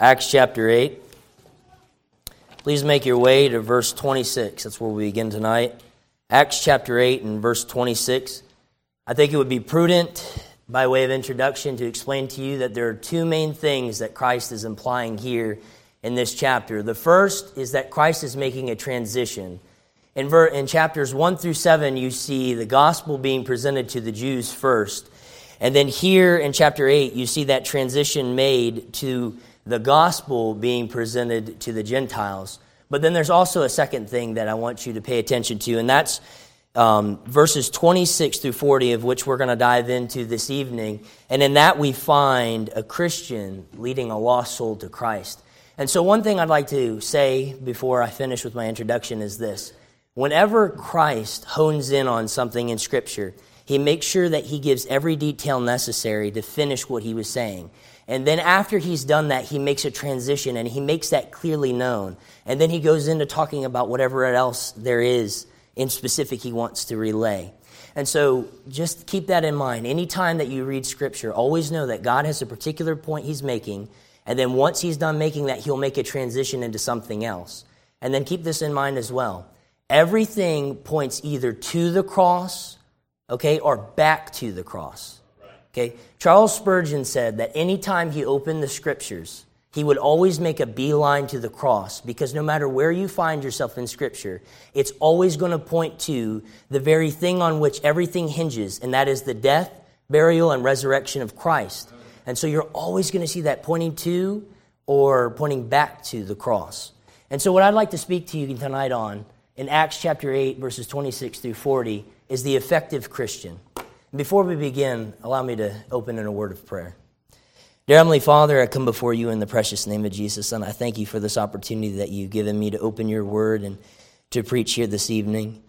Acts chapter 8. Please make your way to verse 26. That's where we begin tonight. Acts chapter 8 and verse 26. I think it would be prudent, by way of introduction, to explain to you that there are two main things that Christ is implying here in this chapter. The first is that Christ is making a transition. In, ver- in chapters 1 through 7, you see the gospel being presented to the Jews first. And then here in chapter 8, you see that transition made to the gospel being presented to the Gentiles. But then there's also a second thing that I want you to pay attention to, and that's um, verses 26 through 40, of which we're going to dive into this evening. And in that, we find a Christian leading a lost soul to Christ. And so, one thing I'd like to say before I finish with my introduction is this whenever Christ hones in on something in Scripture, he makes sure that he gives every detail necessary to finish what he was saying. And then after he's done that, he makes a transition and he makes that clearly known. And then he goes into talking about whatever else there is in specific he wants to relay. And so just keep that in mind. Anytime that you read scripture, always know that God has a particular point he's making. And then once he's done making that, he'll make a transition into something else. And then keep this in mind as well. Everything points either to the cross okay, or back to the cross. Okay? Charles Spurgeon said that anytime he opened the scriptures, he would always make a beeline to the cross because no matter where you find yourself in Scripture, it's always going to point to the very thing on which everything hinges, and that is the death, burial, and resurrection of Christ. And so you're always going to see that pointing to or pointing back to the cross. And so, what I'd like to speak to you tonight on in Acts chapter 8, verses 26 through 40, is the effective Christian. Before we begin, allow me to open in a word of prayer. Dear Heavenly Father, I come before you in the precious name of Jesus, and I thank you for this opportunity that you've given me to open your word and to preach here this evening.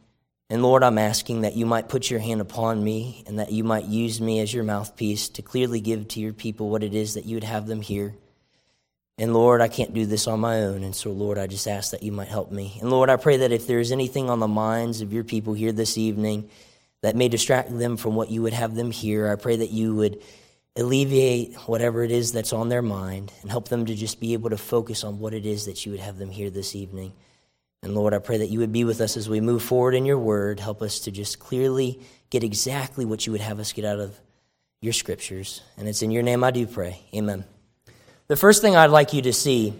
And Lord, I'm asking that you might put your hand upon me and that you might use me as your mouthpiece to clearly give to your people what it is that you would have them hear. And Lord, I can't do this on my own. And so, Lord, I just ask that you might help me. And Lord, I pray that if there is anything on the minds of your people here this evening that may distract them from what you would have them hear, I pray that you would alleviate whatever it is that's on their mind and help them to just be able to focus on what it is that you would have them hear this evening. And Lord, I pray that you would be with us as we move forward in your word. Help us to just clearly get exactly what you would have us get out of your scriptures. And it's in your name I do pray. Amen. The first thing I'd like you to see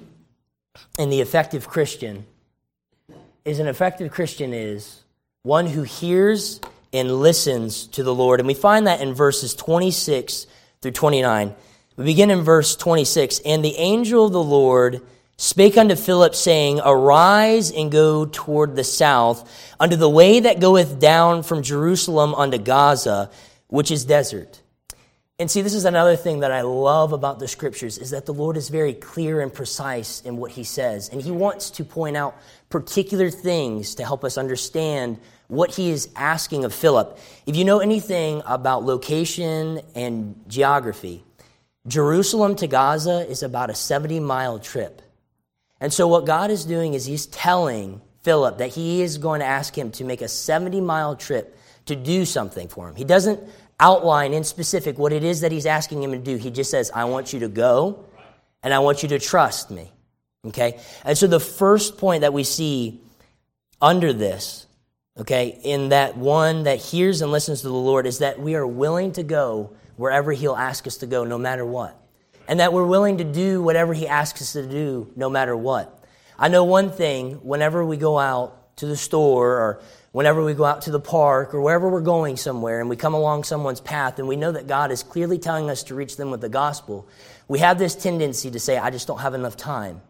in the effective Christian is an effective Christian is one who hears and listens to the Lord. And we find that in verses 26 through 29. We begin in verse 26. And the angel of the Lord spake unto Philip, saying, Arise and go toward the south, unto the way that goeth down from Jerusalem unto Gaza, which is desert. And see, this is another thing that I love about the scriptures is that the Lord is very clear and precise in what he says. And he wants to point out particular things to help us understand what he is asking of Philip. If you know anything about location and geography, Jerusalem to Gaza is about a 70 mile trip. And so what God is doing is he's telling Philip that he is going to ask him to make a 70 mile trip to do something for him. He doesn't outline in specific what it is that he's asking him to do. He just says, I want you to go and I want you to trust me. Okay? And so the first point that we see under this, okay, in that one that hears and listens to the Lord is that we are willing to go wherever he'll ask us to go, no matter what. And that we're willing to do whatever he asks us to do, no matter what. I know one thing whenever we go out to the store or whenever we go out to the park or wherever we're going somewhere and we come along someone's path and we know that God is clearly telling us to reach them with the gospel, we have this tendency to say, I just don't have enough time.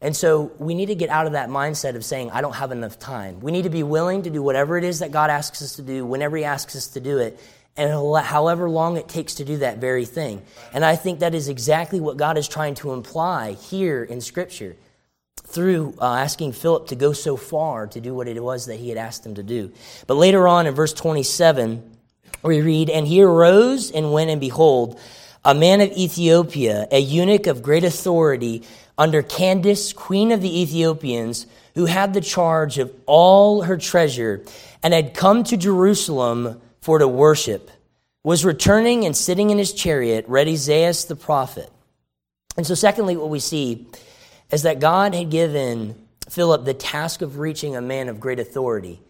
And so we need to get out of that mindset of saying, I don't have enough time. We need to be willing to do whatever it is that God asks us to do, whenever He asks us to do it, and however long it takes to do that very thing. And I think that is exactly what God is trying to imply here in Scripture through uh, asking Philip to go so far to do what it was that he had asked him to do. But later on in verse 27, we read, And he arose and went, and behold, a man of Ethiopia, a eunuch of great authority under Candace, queen of the Ethiopians, who had the charge of all her treasure, and had come to Jerusalem for to worship, was returning and sitting in his chariot, read Isaiah the prophet. And so, secondly, what we see is that God had given Philip the task of reaching a man of great authority.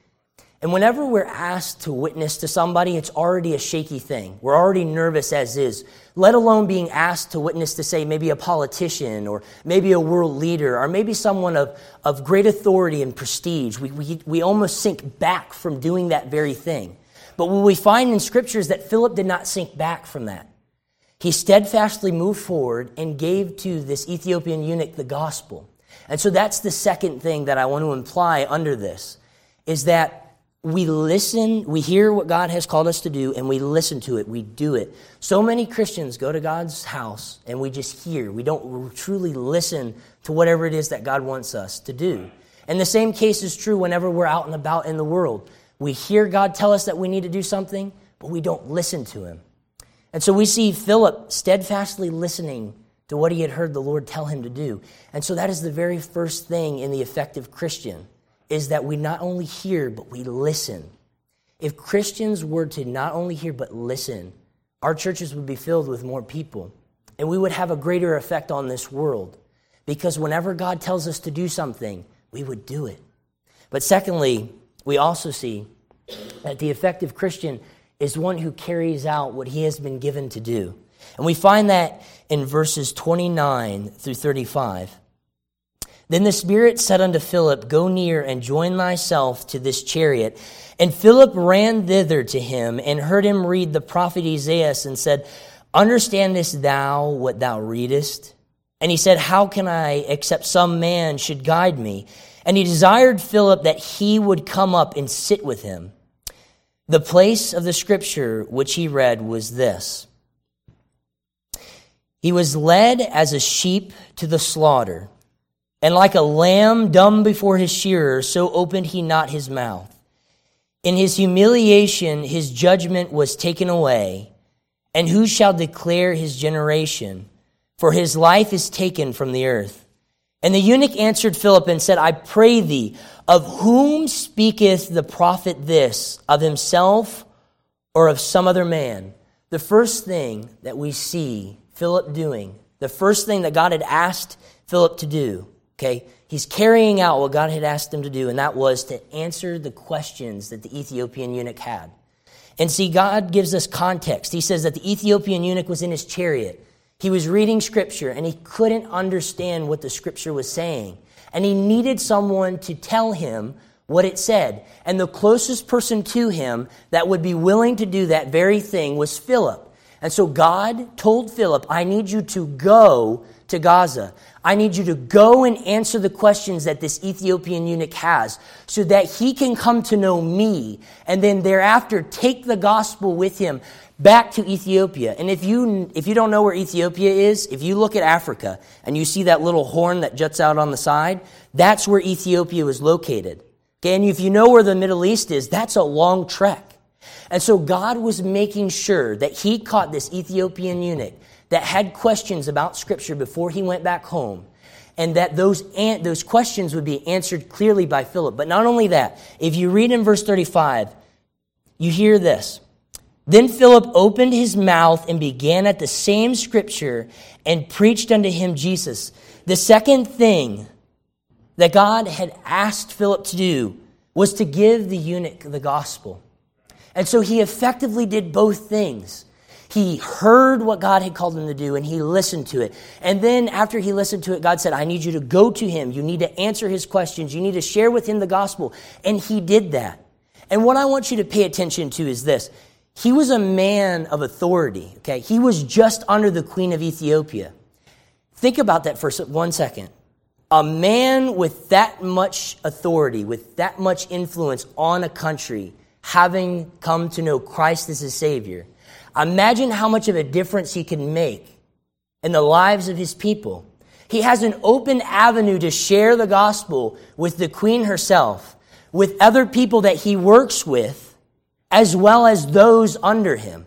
And whenever we're asked to witness to somebody, it's already a shaky thing. We're already nervous as is, let alone being asked to witness to, say, maybe a politician or maybe a world leader or maybe someone of, of great authority and prestige. We, we, we almost sink back from doing that very thing. But what we find in Scripture is that Philip did not sink back from that. He steadfastly moved forward and gave to this Ethiopian eunuch the gospel. And so that's the second thing that I want to imply under this is that we listen, we hear what God has called us to do, and we listen to it, we do it. So many Christians go to God's house and we just hear. We don't truly listen to whatever it is that God wants us to do. And the same case is true whenever we're out and about in the world. We hear God tell us that we need to do something, but we don't listen to Him. And so we see Philip steadfastly listening to what he had heard the Lord tell him to do. And so that is the very first thing in the effective Christian is that we not only hear, but we listen. If Christians were to not only hear, but listen, our churches would be filled with more people. And we would have a greater effect on this world. Because whenever God tells us to do something, we would do it. But secondly, we also see that the effective Christian is one who carries out what he has been given to do. And we find that in verses 29 through 35. Then the Spirit said unto Philip, Go near and join thyself to this chariot. And Philip ran thither to him and heard him read the prophet Isaiah and said, Understandest thou what thou readest? And he said, How can I, except some man should guide me? And he desired Philip that he would come up and sit with him. The place of the scripture which he read was this He was led as a sheep to the slaughter and like a lamb dumb before his shearer, so opened he not his mouth. In his humiliation, his judgment was taken away. And who shall declare his generation? For his life is taken from the earth. And the eunuch answered Philip and said, I pray thee, of whom speaketh the prophet this, of himself or of some other man? The first thing that we see Philip doing, the first thing that God had asked Philip to do, Okay? He's carrying out what God had asked him to do, and that was to answer the questions that the Ethiopian eunuch had. And see, God gives us context. He says that the Ethiopian eunuch was in his chariot. He was reading scripture, and he couldn't understand what the scripture was saying. And he needed someone to tell him what it said. And the closest person to him that would be willing to do that very thing was Philip. And so God told Philip, I need you to go to Gaza. I need you to go and answer the questions that this Ethiopian eunuch has so that he can come to know me and then thereafter take the gospel with him back to Ethiopia. And if you, if you don't know where Ethiopia is, if you look at Africa and you see that little horn that juts out on the side, that's where Ethiopia is located. Okay, and if you know where the Middle East is, that's a long trek. And so God was making sure that he caught this Ethiopian eunuch that had questions about Scripture before he went back home, and that those, an- those questions would be answered clearly by Philip. But not only that, if you read in verse 35, you hear this. Then Philip opened his mouth and began at the same Scripture and preached unto him Jesus. The second thing that God had asked Philip to do was to give the eunuch the gospel. And so he effectively did both things. He heard what God had called him to do and he listened to it. And then after he listened to it, God said, I need you to go to him. You need to answer his questions. You need to share with him the gospel. And he did that. And what I want you to pay attention to is this. He was a man of authority, okay? He was just under the queen of Ethiopia. Think about that for one second. A man with that much authority, with that much influence on a country, having come to know Christ as his Savior, Imagine how much of a difference he can make in the lives of his people. He has an open avenue to share the gospel with the queen herself, with other people that he works with, as well as those under him.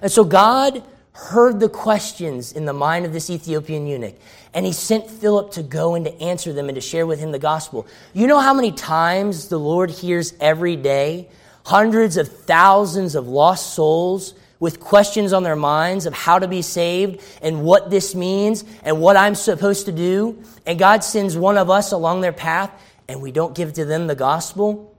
And so God heard the questions in the mind of this Ethiopian eunuch, and he sent Philip to go and to answer them and to share with him the gospel. You know how many times the Lord hears every day hundreds of thousands of lost souls with questions on their minds of how to be saved and what this means and what I'm supposed to do, and God sends one of us along their path and we don't give to them the gospel,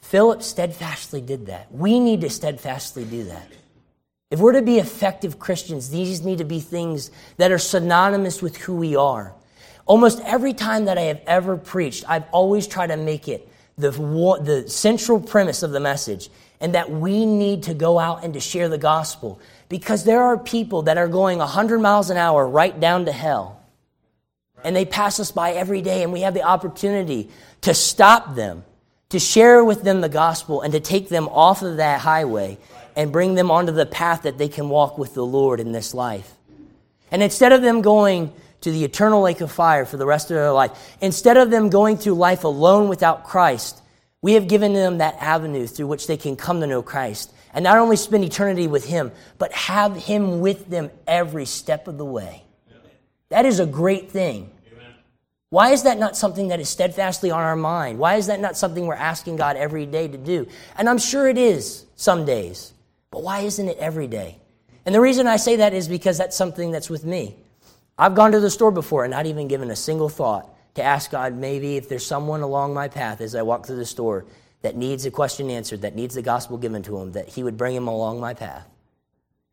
Philip steadfastly did that. We need to steadfastly do that. If we're to be effective Christians, these need to be things that are synonymous with who we are. Almost every time that I have ever preached, I've always tried to make it the, the central premise of the message and that we need to go out and to share the gospel because there are people that are going 100 miles an hour right down to hell. And they pass us by every day, and we have the opportunity to stop them, to share with them the gospel, and to take them off of that highway and bring them onto the path that they can walk with the Lord in this life. And instead of them going to the eternal lake of fire for the rest of their life, instead of them going through life alone without Christ, we have given them that avenue through which they can come to know Christ and not only spend eternity with Him, but have Him with them every step of the way. That is a great thing. Why is that not something that is steadfastly on our mind? Why is that not something we're asking God every day to do? And I'm sure it is some days, but why isn't it every day? And the reason I say that is because that's something that's with me. I've gone to the store before and not even given a single thought to ask God maybe if there's someone along my path as I walk through the store that needs a question answered, that needs the gospel given to him, that he would bring him along my path.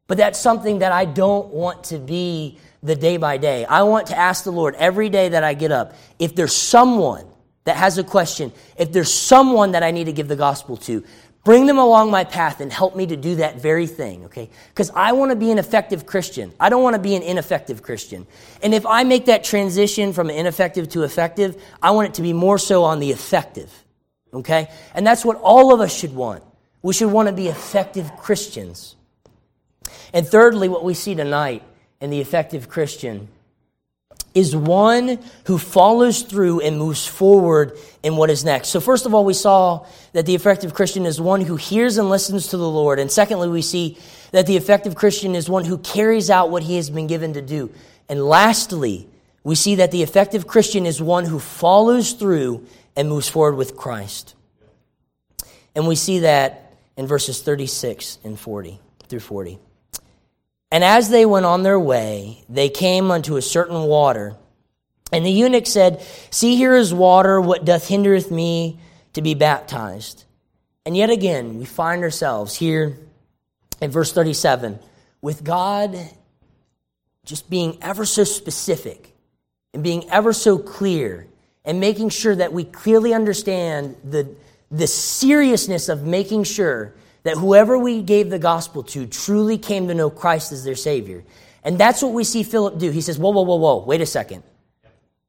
But that's something that I don't want to be the day by day. I want to ask the Lord every day that I get up if there's someone that has a question, if there's someone that I need to give the gospel to, bring them along my path and help me to do that very thing, okay? Because I want to be an effective Christian. I don't want to be an ineffective Christian. And if I make that transition from ineffective to effective, I want it to be more so on the effective, okay? And that's what all of us should want. We should want to be effective Christians. And thirdly, what we see tonight in the effective Christian is one who follows through and moves forward in what is next. So, first of all, we saw that the effective Christian is one who hears and listens to the Lord. And secondly, we see that the effective Christian is one who carries out what he has been given to do. And lastly, we see that the effective Christian is one who follows through and moves forward with Christ. And we see that in verses 36 and 40 through 40. And as they went on their way, they came unto a certain water. And the eunuch said, See, here is water. What doth hindereth me to be baptized? And yet again, we find ourselves here in verse 37 with God just being ever so specific and being ever so clear and making sure that we clearly understand the, the seriousness of making sure that whoever we gave the gospel to truly came to know Christ as their Savior. And that's what we see Philip do. He says, Whoa, whoa, whoa, whoa, wait a second.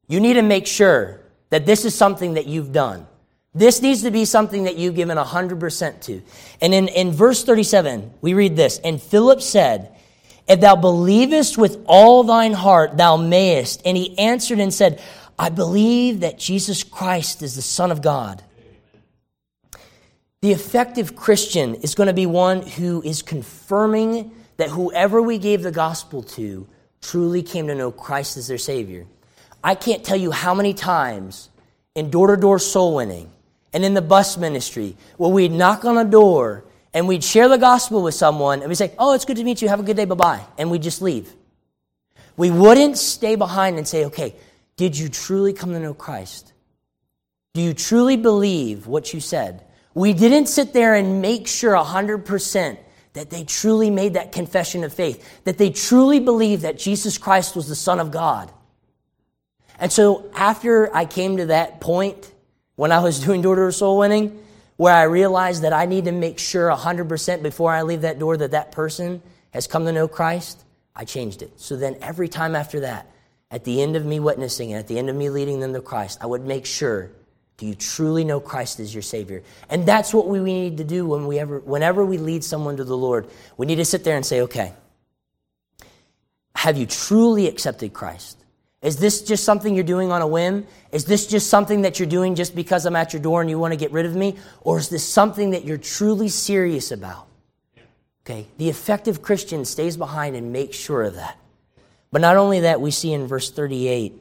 You need to make sure that this is something that you've done. This needs to be something that you've given 100% to. And in, in verse 37, we read this And Philip said, If thou believest with all thine heart, thou mayest. And he answered and said, I believe that Jesus Christ is the Son of God. The effective Christian is going to be one who is confirming that whoever we gave the gospel to truly came to know Christ as their Savior. I can't tell you how many times in door to door soul winning and in the bus ministry where we'd knock on a door and we'd share the gospel with someone and we'd say, Oh, it's good to meet you. Have a good day. Bye bye. And we'd just leave. We wouldn't stay behind and say, Okay, did you truly come to know Christ? Do you truly believe what you said? We didn't sit there and make sure 100% that they truly made that confession of faith, that they truly believed that Jesus Christ was the Son of God. And so after I came to that point, when I was doing door to door soul winning, where I realized that I need to make sure 100% before I leave that door that that person has come to know Christ, I changed it. So then every time after that, at the end of me witnessing and at the end of me leading them to Christ, I would make sure do you truly know Christ as your Savior? And that's what we need to do when we ever, whenever we lead someone to the Lord. We need to sit there and say, okay, have you truly accepted Christ? Is this just something you're doing on a whim? Is this just something that you're doing just because I'm at your door and you want to get rid of me? Or is this something that you're truly serious about? Okay, the effective Christian stays behind and makes sure of that. But not only that, we see in verse 38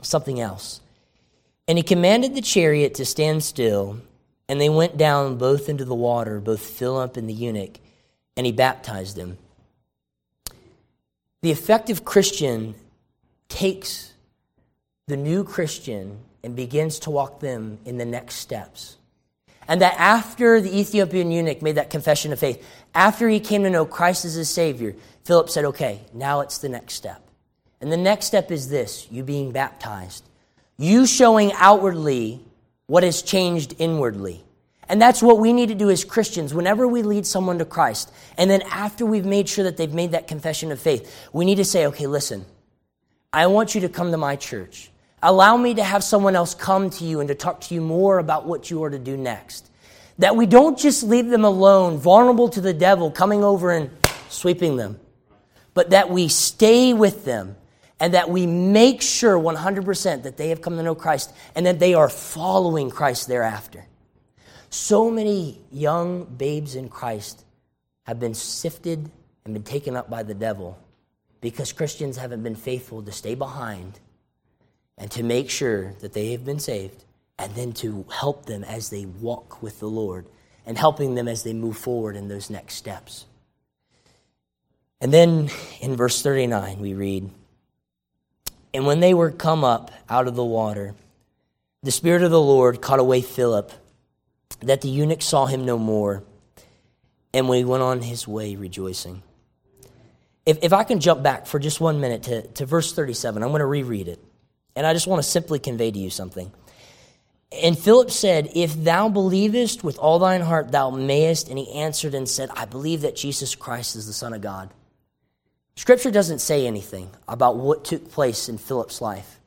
something else. And he commanded the chariot to stand still, And they went down both into the water, both Philip and the eunuch, and he baptized them. The effective Christian takes the new Christian and begins to walk them in the next steps. And that after the Ethiopian eunuch made that confession of faith, after he came to know Christ as his Savior, Philip said, okay, now it's the next step. And the next step is this you being baptized, you showing outwardly what has changed inwardly. And that's what we need to do as Christians whenever we lead someone to Christ. And then after we've made sure that they've made that confession of faith, we need to say, okay, listen, I want you to come to my church. Allow me to have someone else come to you and to talk to you more about what you are to do next. That we don't just leave them alone, vulnerable to the devil coming over and sweeping them, but that we stay with them and that we make sure 100% that they have come to know Christ and that they are following Christ thereafter. So many young babes in Christ have been sifted and been taken up by the devil because Christians haven't been faithful to stay behind and to make sure that they have been saved, and then to help them as they walk with the Lord and helping them as they move forward in those next steps. And then in verse 39, we read, And when they were come up out of the water, the Spirit of the Lord caught away Philip, that the eunuch saw him no more, and we went on his way rejoicing. If, if I can jump back for just one minute to, to verse 37, I'm going to reread it. And I just want to simply convey to you something. And Philip said, If thou believest with all thine heart, thou mayest. And he answered and said, I believe that Jesus Christ is the Son of God. Scripture doesn't say anything about what took place in Philip's life.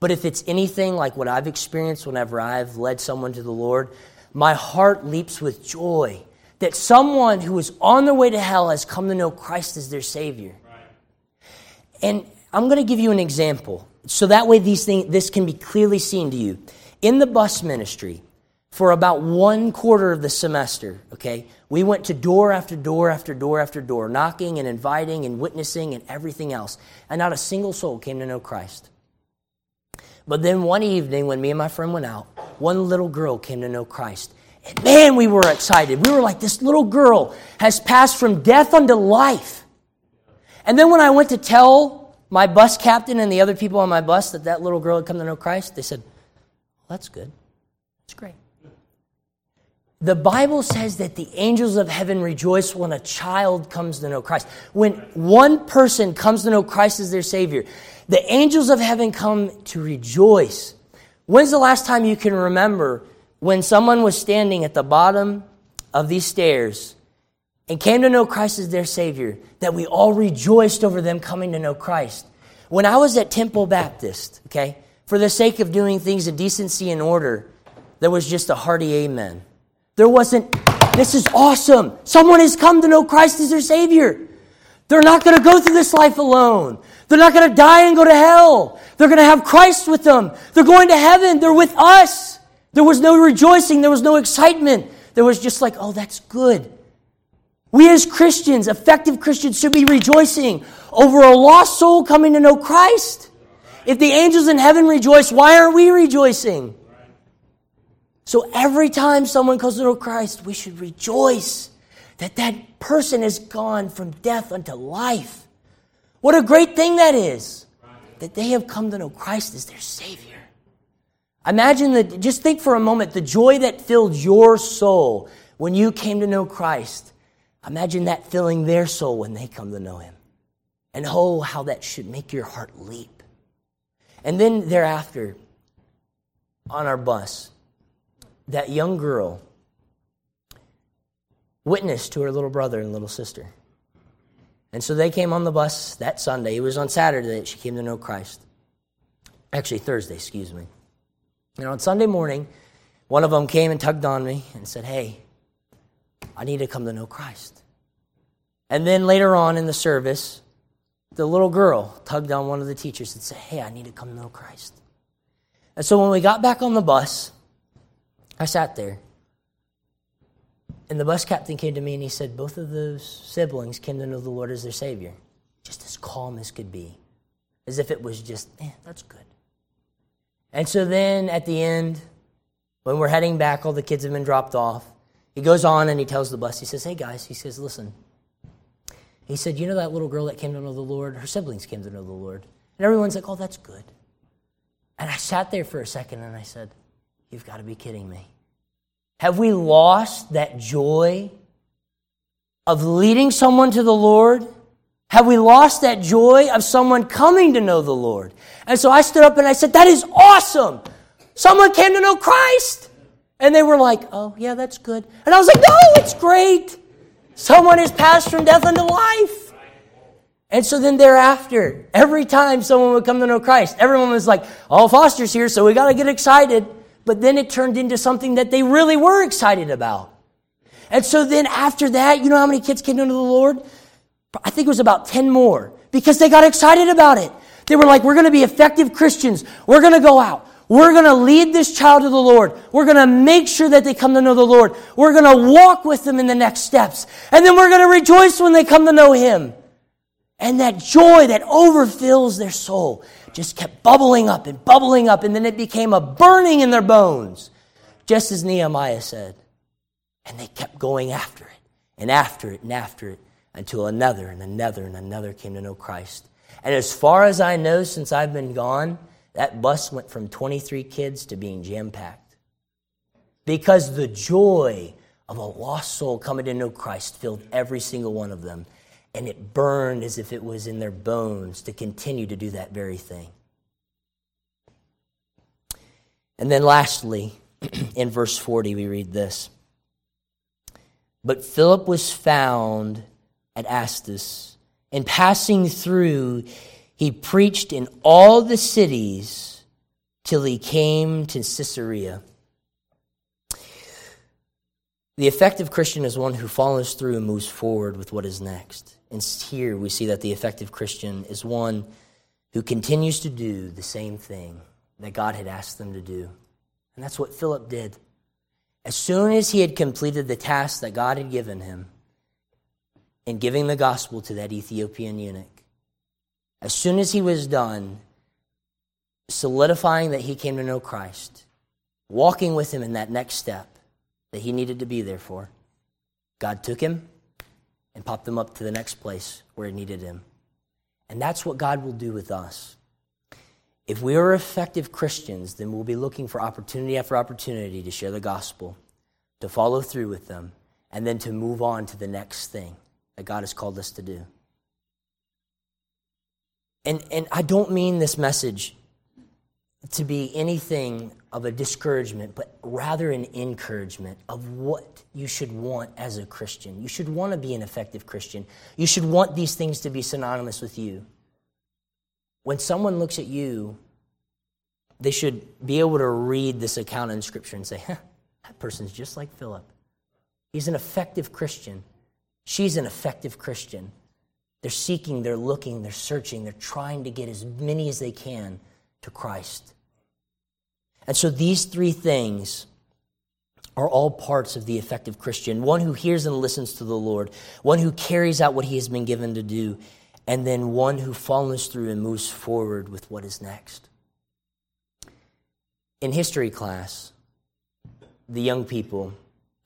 But if it's anything like what I've experienced whenever I've led someone to the Lord, my heart leaps with joy that someone who is on their way to hell has come to know Christ as their Savior. Right. And I'm going to give you an example. So that way these things, this can be clearly seen to you. In the bus ministry, for about one quarter of the semester, okay, we went to door after door after door after door, knocking and inviting and witnessing and everything else. And not a single soul came to know Christ. But then one evening, when me and my friend went out, one little girl came to know Christ. And man, we were excited. We were like, this little girl has passed from death unto life. And then when I went to tell my bus captain and the other people on my bus that that little girl had come to know Christ, they said, well, that's good. That's great. The Bible says that the angels of heaven rejoice when a child comes to know Christ. When one person comes to know Christ as their Savior, the angels of heaven come to rejoice. When's the last time you can remember when someone was standing at the bottom of these stairs and came to know Christ as their Savior, that we all rejoiced over them coming to know Christ. When I was at Temple Baptist, okay, for the sake of doing things in decency and order, there was just a hearty amen. There wasn't, this is awesome. Someone has come to know Christ as their Savior. They're not going to go through this life alone. They're not going to die and go to hell. They're going to have Christ with them. They're going to heaven. They're with us. There was no rejoicing. There was no excitement. There was just like, oh, that's good. We as Christians, effective Christians, should be rejoicing over a lost soul coming to know Christ. If the angels in heaven rejoice, why aren't we rejoicing? So every time someone comes to know Christ, we should rejoice that that person has gone from death unto life. What a great thing that is. That they have come to know Christ as their Savior. Imagine that, just think for a moment the joy that filled your soul when you came to know Christ Imagine that filling their soul when they come to know Him. And oh, how that should make your heart leap. And then thereafter, on our bus, that young girl witnessed to her little brother and little sister. And so they came on the bus that Sunday. It was on Saturday that she came to know Christ. Actually, Thursday, excuse me. And on Sunday morning, one of them came and tugged on me and said, Hey, I need to come to know Christ. And then later on in the service, the little girl tugged on one of the teachers and said, Hey, I need to come to know Christ. And so when we got back on the bus, I sat there. And the bus captain came to me and he said, Both of those siblings came to know the Lord as their Savior. Just as calm as could be. As if it was just, eh, that's good. And so then at the end, When we're heading back, all the kids have been dropped off. He goes on and he tells the bus, he says, Hey guys, he says, listen. He said, You know that little girl that came to know the Lord? Her siblings came to know the Lord. And everyone's like, Oh, that's good. And I sat there for a second and I said, You've got to be kidding me. Have we lost that joy of leading someone to the Lord? Have we lost that joy of someone coming to know the Lord? And so I stood up and I said, That is awesome. Someone came to know Christ. And they were like, Oh, yeah, that's good. And I was like, No, it's great. Someone has passed from death unto life. And so then thereafter, every time someone would come to know Christ, everyone was like, Oh, Foster's here, so we got to get excited. But then it turned into something that they really were excited about. And so then after that, you know how many kids came to the Lord? I think it was about 10 more because they got excited about it. They were like, we're going to be effective Christians. We're going to go out. We're going to lead this child to the Lord. We're going to make sure that they come to know the Lord. We're going to walk with them in the next steps. And then we're going to rejoice when they come to know Him. And that joy that overfills their soul just kept bubbling up and bubbling up. And then it became a burning in their bones, just as Nehemiah said. And they kept going after it and after it and after it until another and another and another came to know Christ. And as far as I know, since I've been gone, that bus went from 23 kids to being jam packed. Because the joy of a lost soul coming to know Christ filled every single one of them. And it burned as if it was in their bones to continue to do that very thing. And then lastly, in verse 40, we read this But Philip was found at Azotus. And passing through, he preached in all the cities till he came to Caesarea. The effective Christian is one who follows through and moves forward with what is next. And here we see that the effective Christian is one who continues to do the same thing that God had asked them to do. And that's what Philip did. As soon as he had completed the task that God had given him, in giving the gospel to that Ethiopian eunuch. As soon as he was done solidifying that he came to know Christ, walking with him in that next step that he needed to be there for, God took him and popped him up to the next place where it needed him. And that's what God will do with us. If we are effective Christians, then we'll be looking for opportunity after opportunity to share the gospel, to follow through with them, and then to move on to the next thing that God has called us to do. And, and I don't mean this message to be anything of a discouragement, but rather an encouragement of what you should want as a Christian. You should want to be an effective Christian. You should want these things to be synonymous with you. When someone looks at you, they should be able to read this account in Scripture and say, huh, that person's just like Philip. He's an effective Christian. She's an effective Christian. They're seeking, they're looking, they're searching, they're trying to get as many as they can to Christ. And so these three things are all parts of the effective Christian one who hears and listens to the Lord, one who carries out what he has been given to do, and then one who follows through and moves forward with what is next. In history class, the young people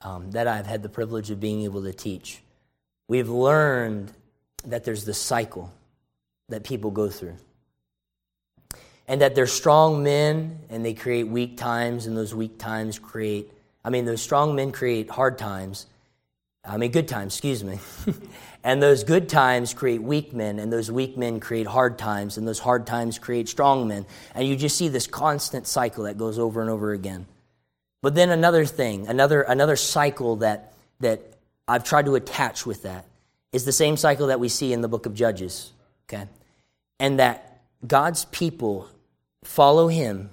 um, that I've had the privilege of being able to teach, we've learned that there's this cycle that people go through. And that they're strong men and they create weak times, and those weak times create, I mean, those strong men create hard times. I mean, good times, excuse me. and those good times create weak men, and those weak men create hard times, and those hard times create strong men. And you just see this constant cycle that goes over and over again. But then another thing, another, another cycle that, that I've tried to attach with that is the same cycle that we see in the book of Judges, okay? And that God's people follow him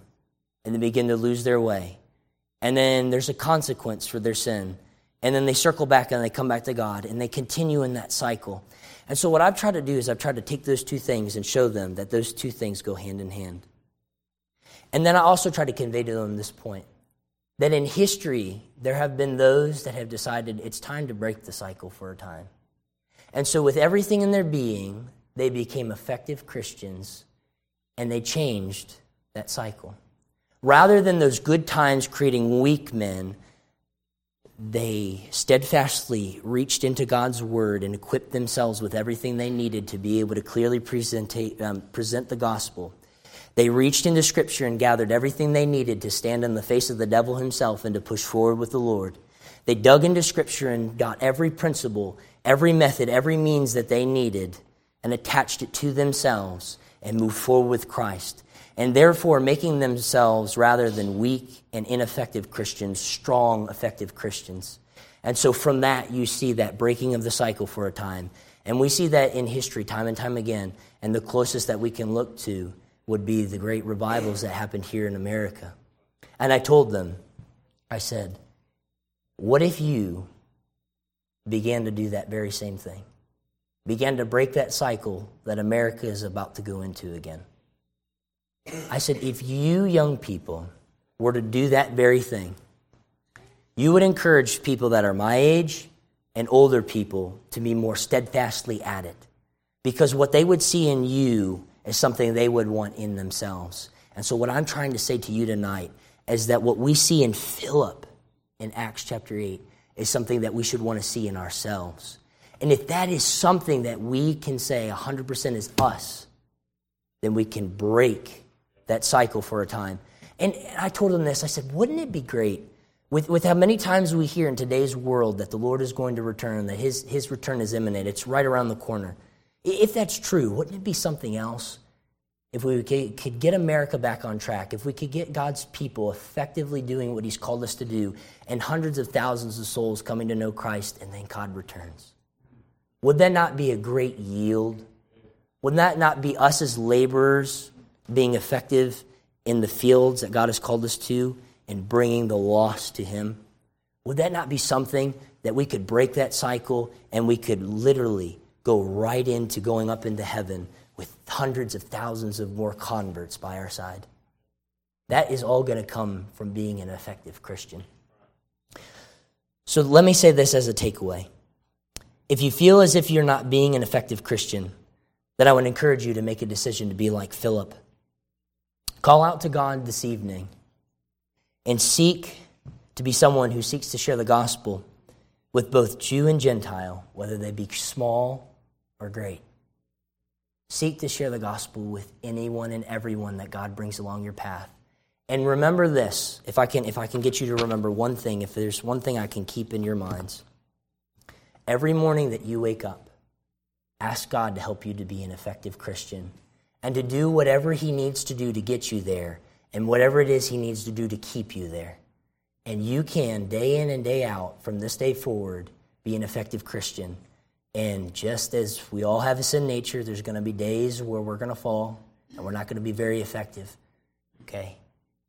and they begin to lose their way. And then there's a consequence for their sin. And then they circle back and they come back to God and they continue in that cycle. And so, what I've tried to do is I've tried to take those two things and show them that those two things go hand in hand. And then I also try to convey to them this point that in history, there have been those that have decided it's time to break the cycle for a time. And so, with everything in their being, they became effective Christians and they changed that cycle. rather than those good times creating weak men, they steadfastly reached into God's word and equipped themselves with everything they needed to be able to clearly present, um, present the gospel. They reached into Scripture and gathered everything they needed to stand in the face of the devil himself and to push forward with the Lord. They dug into Scripture and got every principle, every method, every means that they needed and attached it to themselves and move forward with Christ and therefore making themselves, rather than weak and ineffective Christians, strong, effective Christians. And so from that, you see that breaking of the cycle for a time. And we see that in history time and time again. And the closest that we can look to would be the great revivals that happened here in America. And I told them, I said, what if you began to do that very same thing? Began to break that cycle that America is about to go into again. I said, if you young people were to do that very thing, you would encourage people that are my age and older people to be more steadfastly at it. Because what they would see in you is something they would want in themselves. And so, what I'm trying to say to you tonight is that what we see in Philip in Acts chapter 8 is something that we should want to see in ourselves. And if that is something that we can say 100% is us, then we can break that cycle for a time. And I told him this I said, wouldn't it be great with, with how many times we hear in today's world that the Lord is going to return, that his, his return is imminent, it's right around the corner. If that's true, wouldn't it be something else? If we could get America back on track, if we could get God's people effectively doing what He's called us to do, and hundreds of thousands of souls coming to know Christ, and then God returns. Would that not be a great yield? Would that not be us as laborers being effective in the fields that God has called us to and bringing the lost to Him? Would that not be something that we could break that cycle and we could literally go right into going up into heaven with hundreds of thousands of more converts by our side? That is all going to come from being an effective Christian. So let me say this as a takeaway. If you feel as if you're not being an effective Christian, then I would encourage you to make a decision to be like Philip Call out to God this evening and seek to be someone who seeks to share the gospel with both Jew and Gentile, whether they be small or great. Seek to share the gospel with anyone and everyone that God brings along your path. And remember this, if I can if I can get you to remember one thing, if there's one thing I can keep in your minds. Every morning that you wake up, ask God to help you to be an effective Christian and to do whatever He needs to do to get you there and whatever it is He needs to do to keep you there. And you can, day in and day out, from this day forward, be an effective Christian. And just as we all have a sin nature, there's going to be days where we're going to fall and we're not going to be very effective. Okay?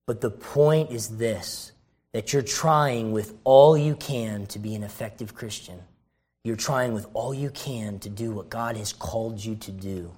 But the point is this that you're trying with all you can to be an effective Christian. You're trying with all you can to do what God has called you to do.